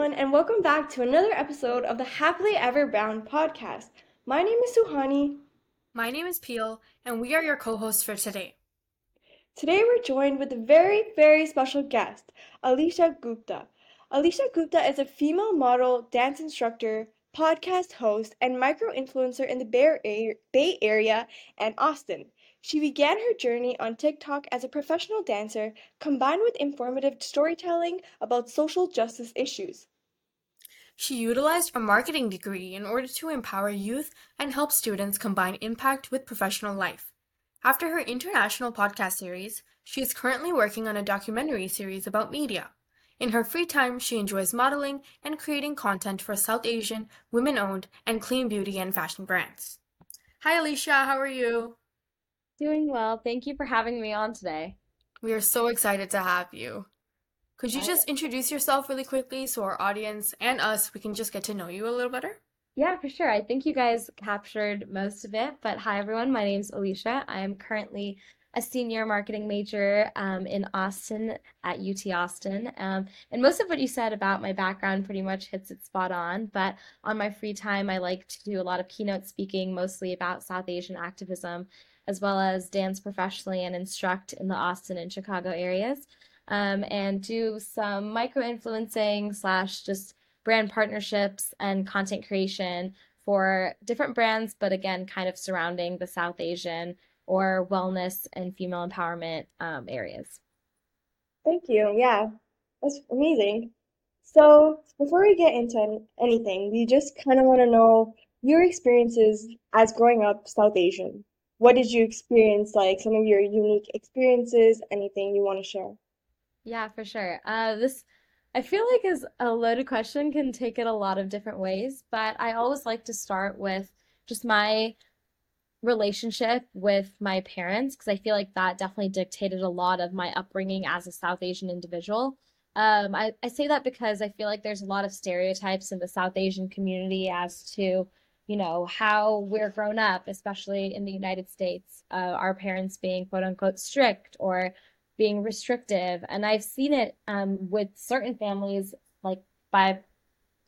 everyone, and welcome back to another episode of the Happily Ever Brown podcast. My name is Suhani. My name is Peel, and we are your co hosts for today. Today, we're joined with a very, very special guest, Alisha Gupta. Alisha Gupta is a female model, dance instructor, podcast host, and micro influencer in the Bay Area and Austin. She began her journey on TikTok as a professional dancer, combined with informative storytelling about social justice issues. She utilized a marketing degree in order to empower youth and help students combine impact with professional life. After her international podcast series, she is currently working on a documentary series about media. In her free time, she enjoys modeling and creating content for South Asian, women owned, and clean beauty and fashion brands. Hi, Alisha, how are you? Doing well. Thank you for having me on today. We are so excited to have you. Could you just introduce yourself really quickly so our audience and us we can just get to know you a little better? Yeah, for sure. I think you guys captured most of it. But hi, everyone. My name's Alisha. I am currently a senior marketing major um, in Austin at UT Austin. Um, and most of what you said about my background pretty much hits it spot on. But on my free time, I like to do a lot of keynote speaking, mostly about South Asian activism as well as dance professionally and instruct in the Austin and Chicago areas, um, and do some micro influencing slash just brand partnerships and content creation for different brands, but again, kind of surrounding the South Asian or wellness and female empowerment um, areas. Thank you. Yeah, that's amazing. So, before we get into anything, we just kind of want to know your experiences as growing up South Asian what did you experience like some of your unique experiences anything you want to share yeah for sure. Uh, this i feel like is a loaded question can take it a lot of different ways but i always like to start with just my relationship with my parents because i feel like that definitely dictated a lot of my upbringing as a south asian individual. Um, I, I say that because i feel like there's a lot of stereotypes in the south asian community as to you know, how we're grown up, especially in the United States, uh, our parents being quote unquote strict or being restrictive. And I've seen it um, with certain families, like by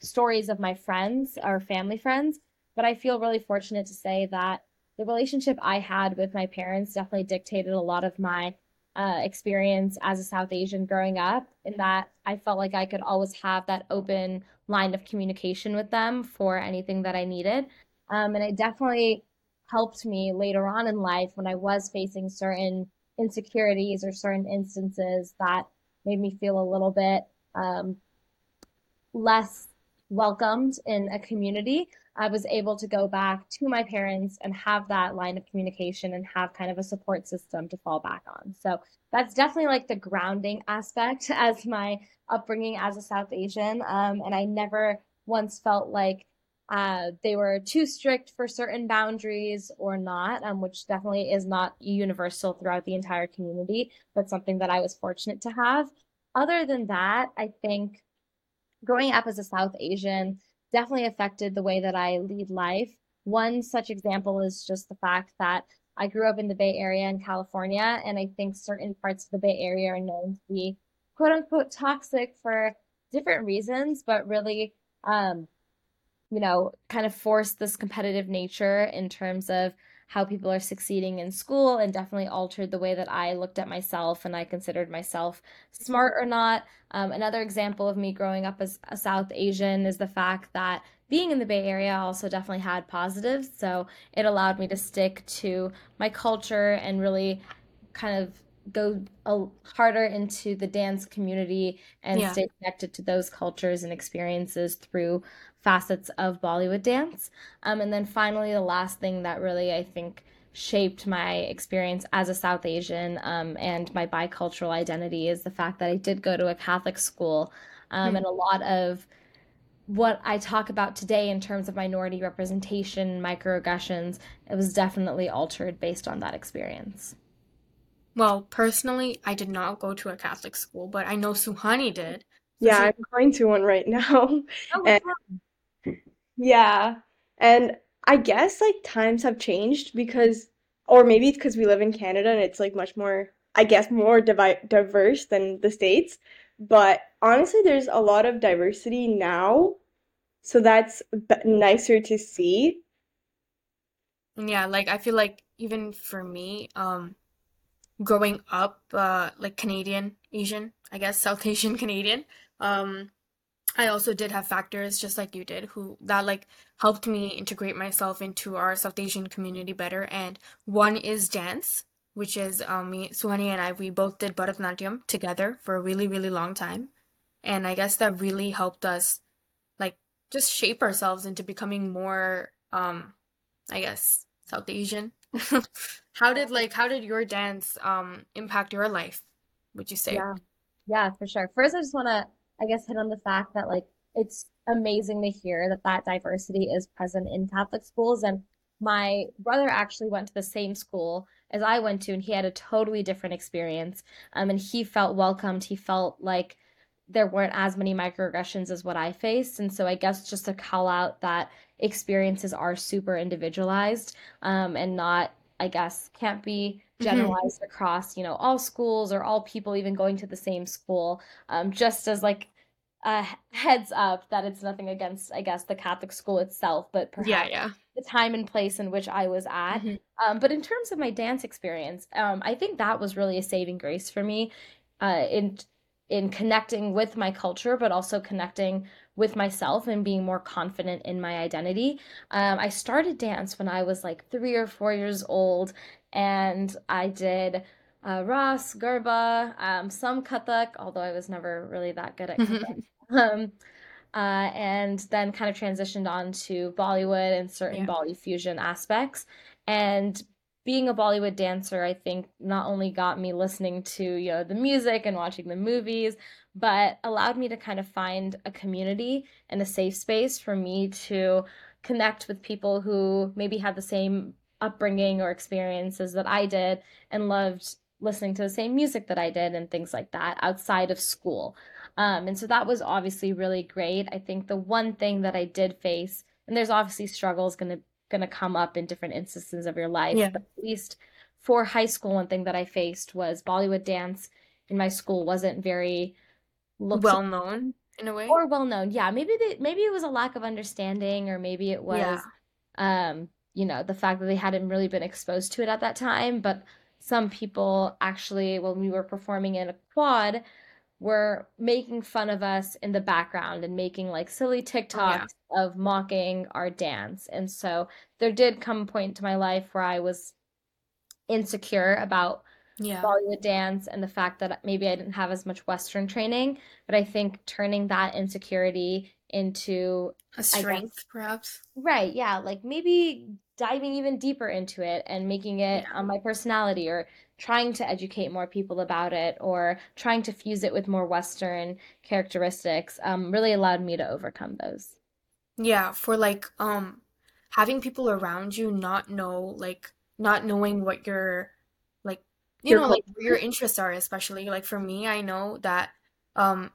stories of my friends or family friends. But I feel really fortunate to say that the relationship I had with my parents definitely dictated a lot of my uh, experience as a South Asian growing up, in that I felt like I could always have that open line of communication with them for anything that I needed. Um, and it definitely helped me later on in life when I was facing certain insecurities or certain instances that made me feel a little bit um, less welcomed in a community. I was able to go back to my parents and have that line of communication and have kind of a support system to fall back on. So that's definitely like the grounding aspect as my upbringing as a South Asian. Um, and I never once felt like uh, they were too strict for certain boundaries or not, um, which definitely is not universal throughout the entire community, but something that I was fortunate to have. Other than that, I think growing up as a South Asian definitely affected the way that I lead life. One such example is just the fact that I grew up in the Bay Area in California, and I think certain parts of the Bay Area are known to be quote unquote toxic for different reasons, but really, um, you know, kind of force this competitive nature in terms of how people are succeeding in school and definitely altered the way that I looked at myself and I considered myself smart or not. Um, another example of me growing up as a South Asian is the fact that being in the Bay Area also definitely had positives. So it allowed me to stick to my culture and really kind of go a, harder into the dance community and yeah. stay connected to those cultures and experiences through facets of Bollywood dance. Um, and then finally, the last thing that really I think shaped my experience as a South Asian um, and my bicultural identity is the fact that I did go to a Catholic school. Um, mm-hmm. And a lot of what I talk about today in terms of minority representation, microaggressions, it was definitely altered based on that experience. Well, personally, I did not go to a Catholic school, but I know Suhani did. Yeah, I'm going to one right now. Oh, and, yeah. And I guess like times have changed because, or maybe it's because we live in Canada and it's like much more, I guess, more divi diverse than the States. But honestly, there's a lot of diversity now, so that's b nicer to see. Yeah, like I feel like even for me, um, growing up, uh, like Canadian, Asian, I guess, South Asian Canadian, um, I also did have factors just like you did, who that like helped me integrate myself into our South Asian community better. And one is dance, which is um, me, Suhani and I, we both did Bharatanatyam together for a really, really long time. And I guess that really helped us like just shape ourselves into becoming more, um, I guess, South Asian. How did like how did your dance um impact your life, would you say? Yeah. Yeah, for sure. First, I just want to, I guess, hit on the fact that like it's amazing to hear that that diversity is present in Catholic schools. And my brother actually went to the same school as I went to, and he had a totally different experience. Um, and he felt welcomed. He felt like there weren't as many microaggressions as what I faced. And so I guess just to call out that experiences are super individualized, um, and not, I guess, can't be hmm generalized across, you know, all schools or all people even going to the same school. Um, just as like a heads up that it's nothing against, I guess, the Catholic school itself, but perhaps yeah. the time and place in which I was at. hmm Um, but in terms of my dance experience, um, I think that was really a saving grace for me, uh, in in connecting with my culture, but also connecting with myself and being more confident in my identity. Um, I started dance when I was like three or four years old, and I did uh, Ras, Garba, um, some Kathak, although I was never really that good at Kathak. Um, uh, and then kind of transitioned on to Bollywood and certain Yeah. Bollywood fusion aspects. And being a Bollywood dancer, I think not only got me listening to, you know, the music and watching the movies, but allowed me to kind of find a community and a safe space for me to connect with people who maybe had the same upbringing or experiences that I did and loved listening to the same music that I did and things like that outside of school. Um, and so that was obviously really great. I think the one thing that I did face, and there's obviously struggles gonna gonna come up in different instances of your life, Yeah. but at least for high school, one thing that I faced was Bollywood dance in my school wasn't very looked Well known in a way. or well known. Yeah, maybe they, maybe it was a lack of understanding, or maybe it was, Yeah. um, you know, the fact that they hadn't really been exposed to it at that time. But some people actually, when we were performing in a quad, were making fun of us in the background and making like silly Oh yeah. Of mocking our dance. And so there did come a point to my life where I was insecure about Yeah. Bollywood dance and the fact that maybe I didn't have as much Western training, but I think turning that insecurity into, A I guess, strength, perhaps. right, yeah, like maybe diving even deeper into it and making it Yeah. on my personality or trying to educate more people about it or trying to fuse it with more Western characteristics, um, really allowed me to overcome those. Yeah, for like um having people around you not know like not knowing what your like you Your know like where your interests are especially. Like for me I know that um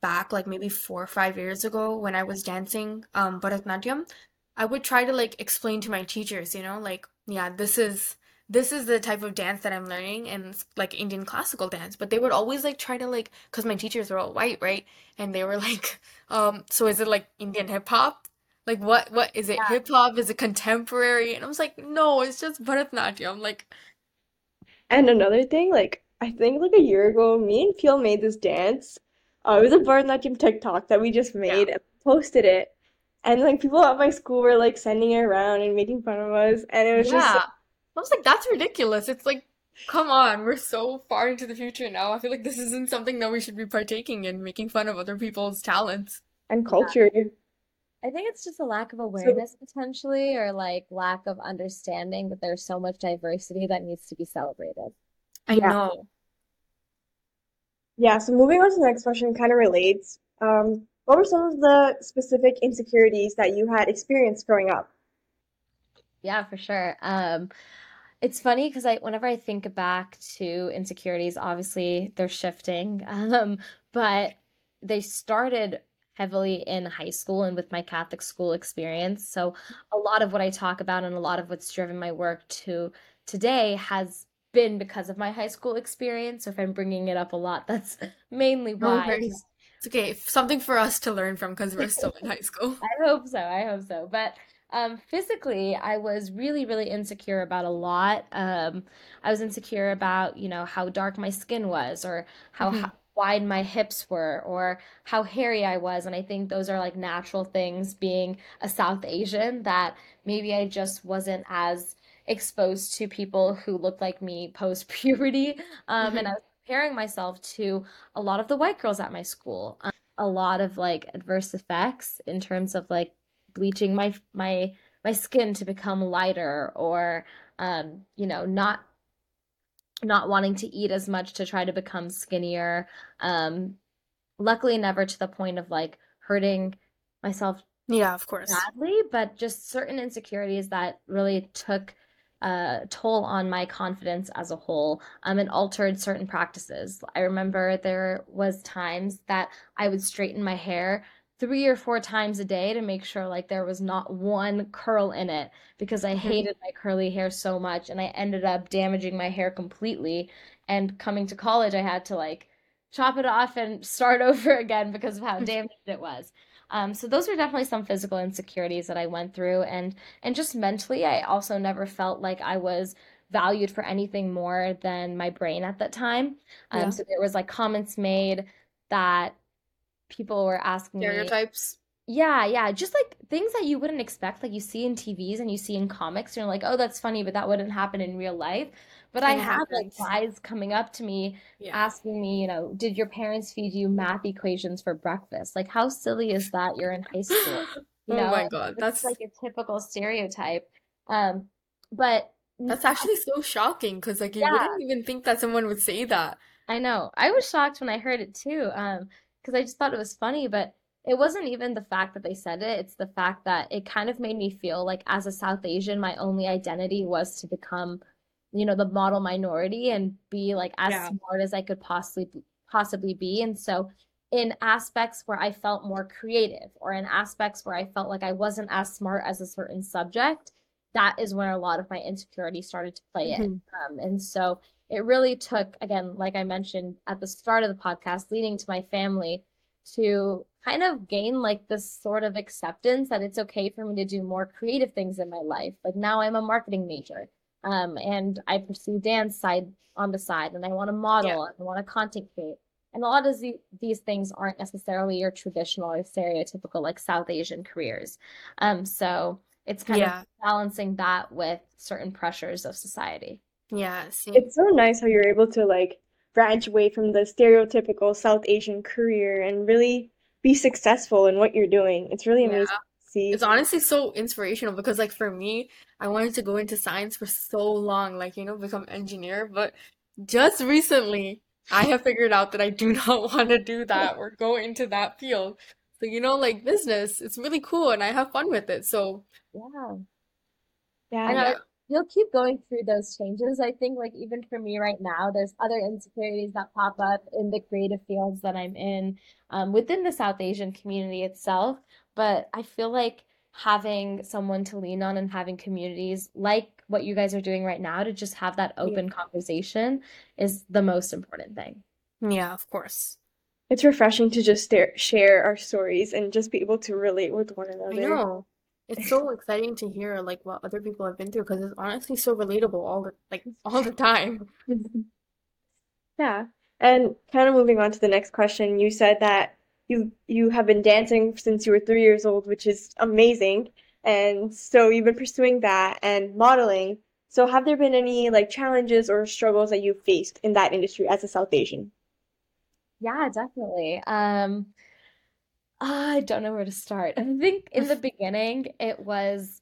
back like maybe four or five years ago when I was dancing um Bharatanatyam I would try to like explain to my teachers you know like yeah this is this is the type of dance that I'm learning and it's like Indian classical dance but they would always like try to like because my teachers were all white right and they were like um, so is it like Indian hip hop? Like what what is it Yeah. hip hop? Is it contemporary? And I was like, no, it's just Bharatanatyam. Like, And another thing, like I think like a year ago, me and Peel made this dance. Uh, it was a Bharatanatyam TikTok that we just yeah. made and posted it. And like people at my school were like sending it around and making fun of us, and it was just Yeah. I was like, that's ridiculous. It's like, come on, we're so far into the future now. I feel like this isn't something that we should be partaking in, making fun of other people's talents. and Yeah. culture. I think it's just a lack of So awareness potentially, or like lack of understanding that there's so much diversity that needs to be celebrated. I yeah, know. yeah. So moving on to the next question, kind of relates. Um, what were some of the specific insecurities that you had experienced growing up? Yeah, for sure. Um, it's funny because I, whenever I think back to insecurities, obviously they're shifting, um, but they started heavily in high school and with my Catholic school experience. So a lot of what I talk about and a lot of what's driven my work to today has been because of my high school experience. So if I'm bringing it up a lot, that's mainly why. worries. It's okay, something for us to learn from because we're still in high school. I hope so. I hope so. But um, physically, I was really, really insecure about a lot. Um, I was insecure about, you know, how dark my skin was or how, hmm how wide my hips were or how hairy I was. And I think those are like natural things being a South Asian that maybe I just wasn't as exposed to people who looked like me post puberty. Um, and I hmm was comparing myself to a lot of the white girls at my school. Um, a lot of like adverse effects in terms of like bleaching my my my skin to become lighter or um, you know, not not wanting to eat as much to try to become skinnier. Um, luckily never to the point of like hurting myself Yeah, of course. badly, but just certain insecurities that really took a toll on my confidence as a whole, um, and altered certain practices. I remember there was times that I would straighten my hair three or four times a day to make sure like there was not one curl in it because I hmm hated my curly hair so much and I ended up damaging my hair completely. And coming to college, I had to like chop it off and start over again because of how damaged it was. Um, so those were definitely some physical insecurities that I went through, and and just mentally, I also never felt like I was valued for anything more than my brain at that time. Um, Yeah. so there was like comments made that people were asking me, Stereotypes. yeah, yeah, just like things that you wouldn't expect, like you see in TVs and you see in comics, and you're like, oh, that's funny, but that wouldn't happen in real life. But I And it had like guys coming up to me Yeah. asking me, you know, did your parents feed you math equations for breakfast? Like, how silly is that? You're in high school, you Oh my God, that's like a typical stereotype. Um, but that's actually so shocking because like you yeah, wouldn't even think that someone would say that. I know. I was shocked when I heard it too, um, because I just thought it was funny, but it wasn't even the fact that they said it, it's the fact that it kind of made me feel like as a South Asian, my only identity was to become, you know, the model minority and be like as Yeah. smart as I could possibly possibly be. And so in aspects where I felt more creative or in aspects where I felt like I wasn't as smart as a certain subject, that is when a lot of my insecurity started to play in. hmm Um, and so it really took, again, like I mentioned at the start of the podcast, leading to my family to kind of gain like this sort of acceptance that it's okay for me to do more creative things in my life. Like now I'm a marketing major. Um, and I pursue dance side on the side, and I want to Yeah. model, and I want to content create. And a lot of the, these things aren't necessarily your traditional or stereotypical like South Asian careers. Um, so it's kind of balancing that with certain pressures of society. Yeah. Same. It's so nice how you're able to like branch away from the stereotypical South Asian career and really be successful in what you're doing. It's really Yeah. amazing to see. It's honestly so inspirational because like for me, I wanted to go into science for so long, like, you know, become engineer, but just recently I have figured out that I do not want to do that or go into that field. So, you know, like business, it's really cool and I have fun with it. So, Yeah. Yeah. Know yeah. you'll keep going through those changes. I think like even for me right now, there's other insecurities that pop up in the creative fields that I'm in, um, within the South Asian community itself. But I feel like having someone to lean on and having communities like what you guys are doing right now to just have that Yeah. open conversation is the most important thing. Yeah, of course. It's refreshing to just stare, share our stories and just be able to relate with one another. I another. know. It's so exciting to hear like what other people have been through because it's honestly so relatable all the like all the time. Yeah. And kind of moving on to the next question, you said that you you have been dancing since you were three years old, which is amazing. And so you've been pursuing that and modeling. So have there been any like challenges or struggles that you've faced in that industry as a South Asian? Yeah, definitely. Um, I don't know where to start. I think in the beginning, it was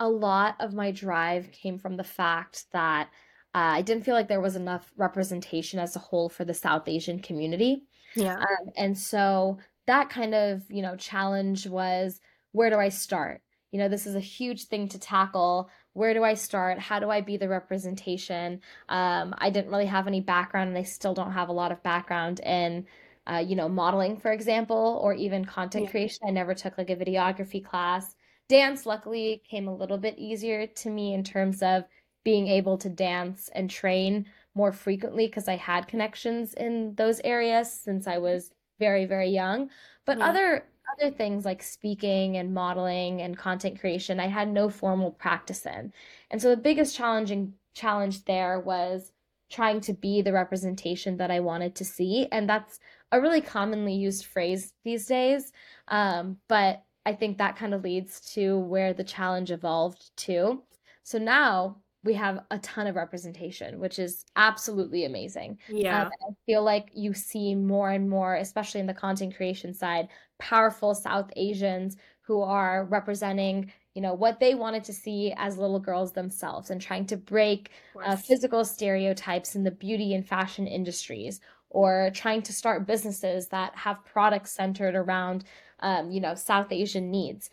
a lot of my drive came from the fact that uh, I didn't feel like there was enough representation as a whole for the South Asian community. Yeah. Um, and so that kind of, you know, challenge was where do I start? You know, this is a huge thing to tackle. Where do I start? How do I be the representation? Um, I didn't really have any background, and I still don't have a lot of background in, uh, you know, modeling, for example, or even content Yeah. creation. I never took like a videography class. Dance, luckily, came a little bit easier to me in terms of being able to dance and train more frequently because I had connections in those areas since I was very, very young. But Yeah. other other things like speaking and modeling and content creation, I had no formal practice in. And so the biggest challenging challenge there was trying to be the representation that I wanted to see. And that's a really commonly used phrase these days. Um, but I think that kind of leads to where the challenge evolved to. So now we have a ton of representation, which is absolutely amazing. Um, Yeah. and I feel like you see more and more, especially in the content creation side, powerful South Asians who are representing, you know, what they wanted to see as little girls themselves and trying to break uh, physical stereotypes in the beauty and fashion industries or trying to start businesses that have products centered around, um, you know, South Asian needs.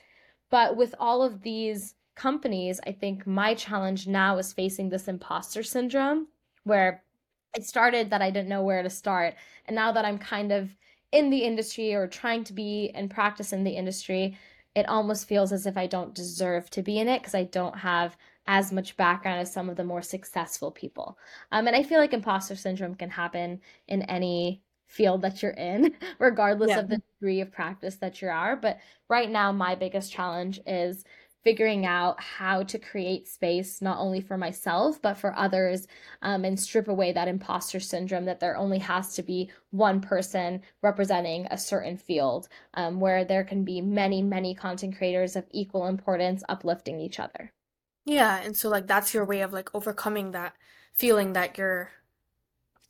But with all of these companies, I think my challenge now is facing this imposter syndrome where it started that I didn't know where to start. And now that I'm kind of in the industry or trying to be and practice in the industry, it almost feels as if I don't deserve to be in it because I don't have as much background as some of the more successful people. Um, and I feel like imposter syndrome can happen in any field that you're in, regardless Yeah. of the degree of practice that you are. But right now, my biggest challenge is figuring out how to create space not only for myself but for others um, and strip away that imposter syndrome that there only has to be one person representing a certain field um, where there can be many many content creators of equal importance uplifting each other Yeah, and so like that's your way of like overcoming that feeling that you're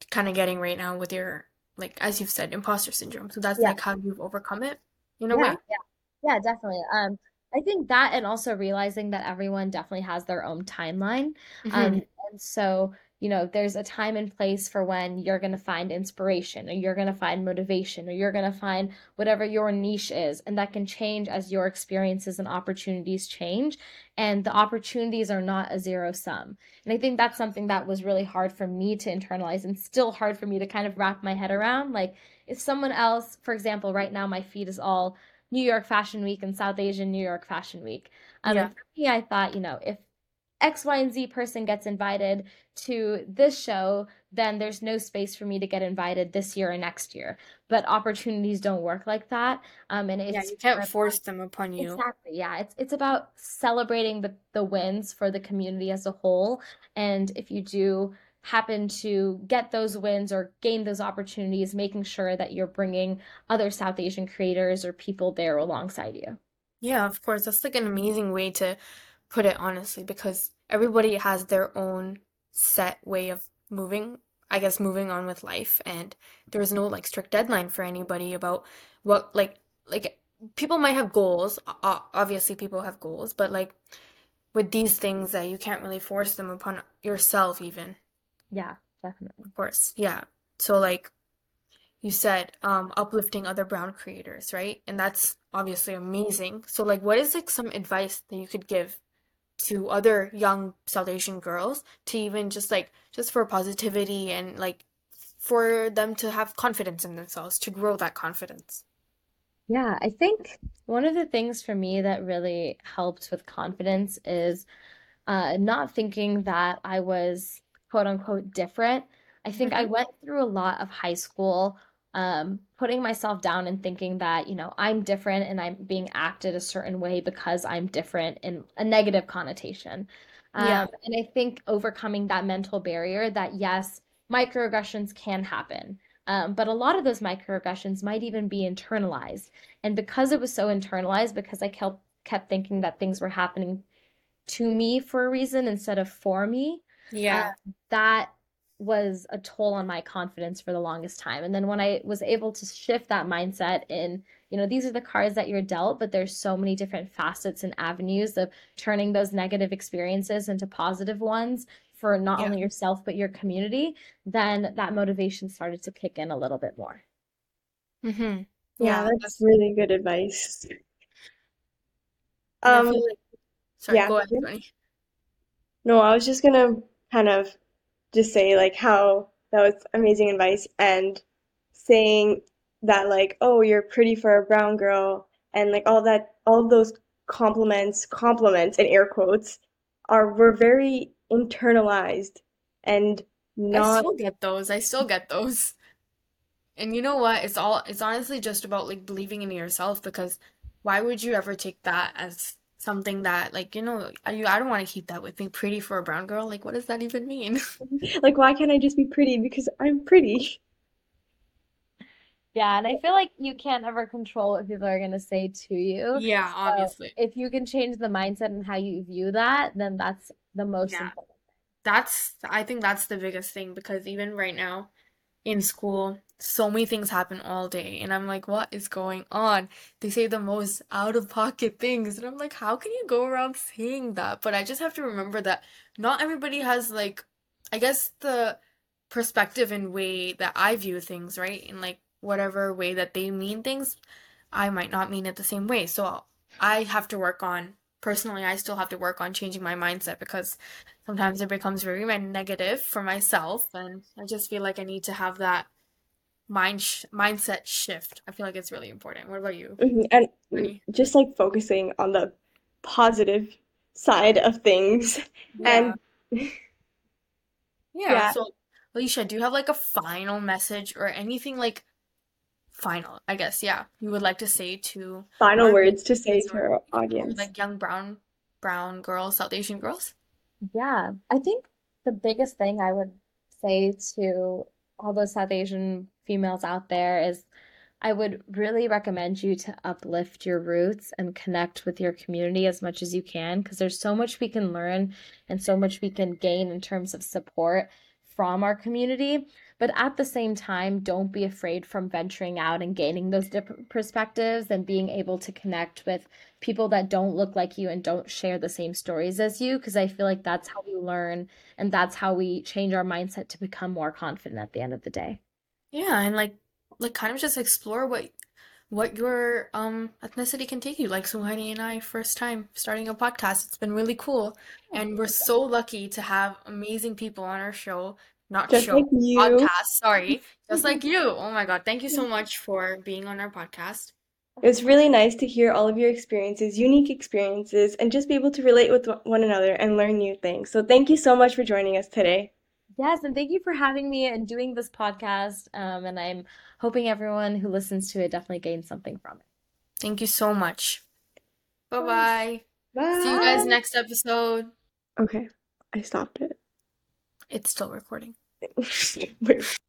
kind of getting right now with your like as you've said, imposter syndrome. So that's yeah. like how you've overcome it in a yeah way. yeah. Yeah definitely. Um i think that and also realizing that everyone definitely has their own timeline. Um hmm and so you know there's a time and place for when you're going to find inspiration or you're going to find motivation or you're going to find whatever your niche is and that can change as your experiences and opportunities change and the opportunities are not a zero sum and i think that's something that was really hard for me to internalize and still hard for me to kind of wrap my head around like if someone else for example right now my feed is all New York Fashion Week and South Asian New York Fashion Week. Um, Yeah. for me, I thought, you know, if X, Y, and Z person gets invited to this show, then there's no space for me to get invited this year or next year. But opportunities don't work like that. Um, and Yeah, it's you can't force them upon you. Exactly. Yeah. It's it's about celebrating the the wins for the community as a whole. And if you do happen to get those wins or gain those opportunities, making sure that you're bringing other South Asian creators or people there alongside you. Yeah, of course. That's like an amazing way to put it, honestly, because everybody has their own set way of moving, I guess, moving on with life, and there's no like strict deadline for anybody about what like like people might have goals. Obviously, people have goals, but like with these things that you can't really force them upon yourself even. Yeah, definitely. Of course. Yeah. So like you said, um, uplifting other brown creators, right? And that's obviously amazing. So like what is like some advice that you could give to other young South Asian girls to even just like just for positivity and like for them to have confidence in themselves, to grow that confidence? Yeah, I think one of the things for me that really helped with confidence is uh, not thinking that I was quote unquote different. I think I hmm went through a lot of high school, um, putting myself down and thinking that, you know, I'm different and I'm being acted a certain way because I'm different in a negative connotation. Yeah. Um, and I think overcoming that mental barrier that yes, microaggressions can happen. Um, but a lot of those microaggressions might even be internalized. And because it was so internalized, because I kept kept thinking that things were happening to me for a reason instead of for me, Yeah. um, that was a toll on my confidence for the longest time. And then when I was able to shift that mindset in, you know, these are the cards that you're dealt, but there's so many different facets and avenues of turning those negative experiences into positive ones for not Yeah. only yourself but your community, then that motivation started to kick in a little bit more. hmm Yeah, Yeah. that's really good advice. Um, like, sorry, yeah, go go ahead, ahead. No, I was just gonna kind of just say like how that was amazing advice and saying that like, oh, you're pretty for a brown girl and like all that all of those compliments, compliments in air quotes are were very internalized and I still get those. I still get those. And you know what? It's all it's honestly just about like believing in yourself because why would you ever take that as something that like, you know, I, I don't want to keep that with me. Pretty for a brown girl. Like, what does that even mean? Like, why can't I just be pretty because I'm pretty? Yeah, and I feel like you can't ever control what people are going to say to you. Yeah, So obviously. if you can change the mindset and how you view that, then that's the most Yeah. important. That's I think that's the biggest thing because even right now in school, so many things happen all day and I'm like, what is going on? They say the most out of pocket things and I'm like, how can you go around saying that? But I just have to remember that not everybody has like I guess the perspective and way that I view things, right? In like whatever way that they mean things, I might not mean it the same way. So I have to work on, personally, I still have to work on changing my mindset because sometimes it becomes very negative for myself, and I just feel like I need to have that mind sh mindset shift. I feel like it's really important. What about you, Mhm, And just like focusing on the positive side of things. Yeah. And Yeah. yeah, So, Alisha, do you have like a final message or anything like final, I guess, yeah, you would like to say to final words to say to our audience. like young brown brown girls, South Asian girls? Yeah, I think the biggest thing I would say to all those South Asian females out there is I would really recommend you to uplift your roots and connect with your community as much as you can because there's so much we can learn and so much we can gain in terms of support from our community. But at the same time, don't be afraid from venturing out and gaining those different perspectives and being able to connect with people that don't look like you and don't share the same stories as you because I feel like that's how we learn and that's how we change our mindset to become more confident at the end of the day. Yeah, and like like kind of just explore what what your um ethnicity can take you. Like Suhani and I, first time starting a podcast. It's been really cool. And we're so lucky to have amazing people on our show. Not Just show, like you. podcast, sorry. Just like you. Oh my God. Thank you so much for being on our podcast. It was really nice to hear all of your experiences, unique experiences, and just be able to relate with one another and learn new things. So thank you so much for joining us today. Yes, and thank you for having me and doing this podcast. Um, and I'm hoping everyone who listens to it definitely gains something from it. Thank you so much. Bye. Bye-bye. See you guys next episode. Okay, I stopped it. It's still recording.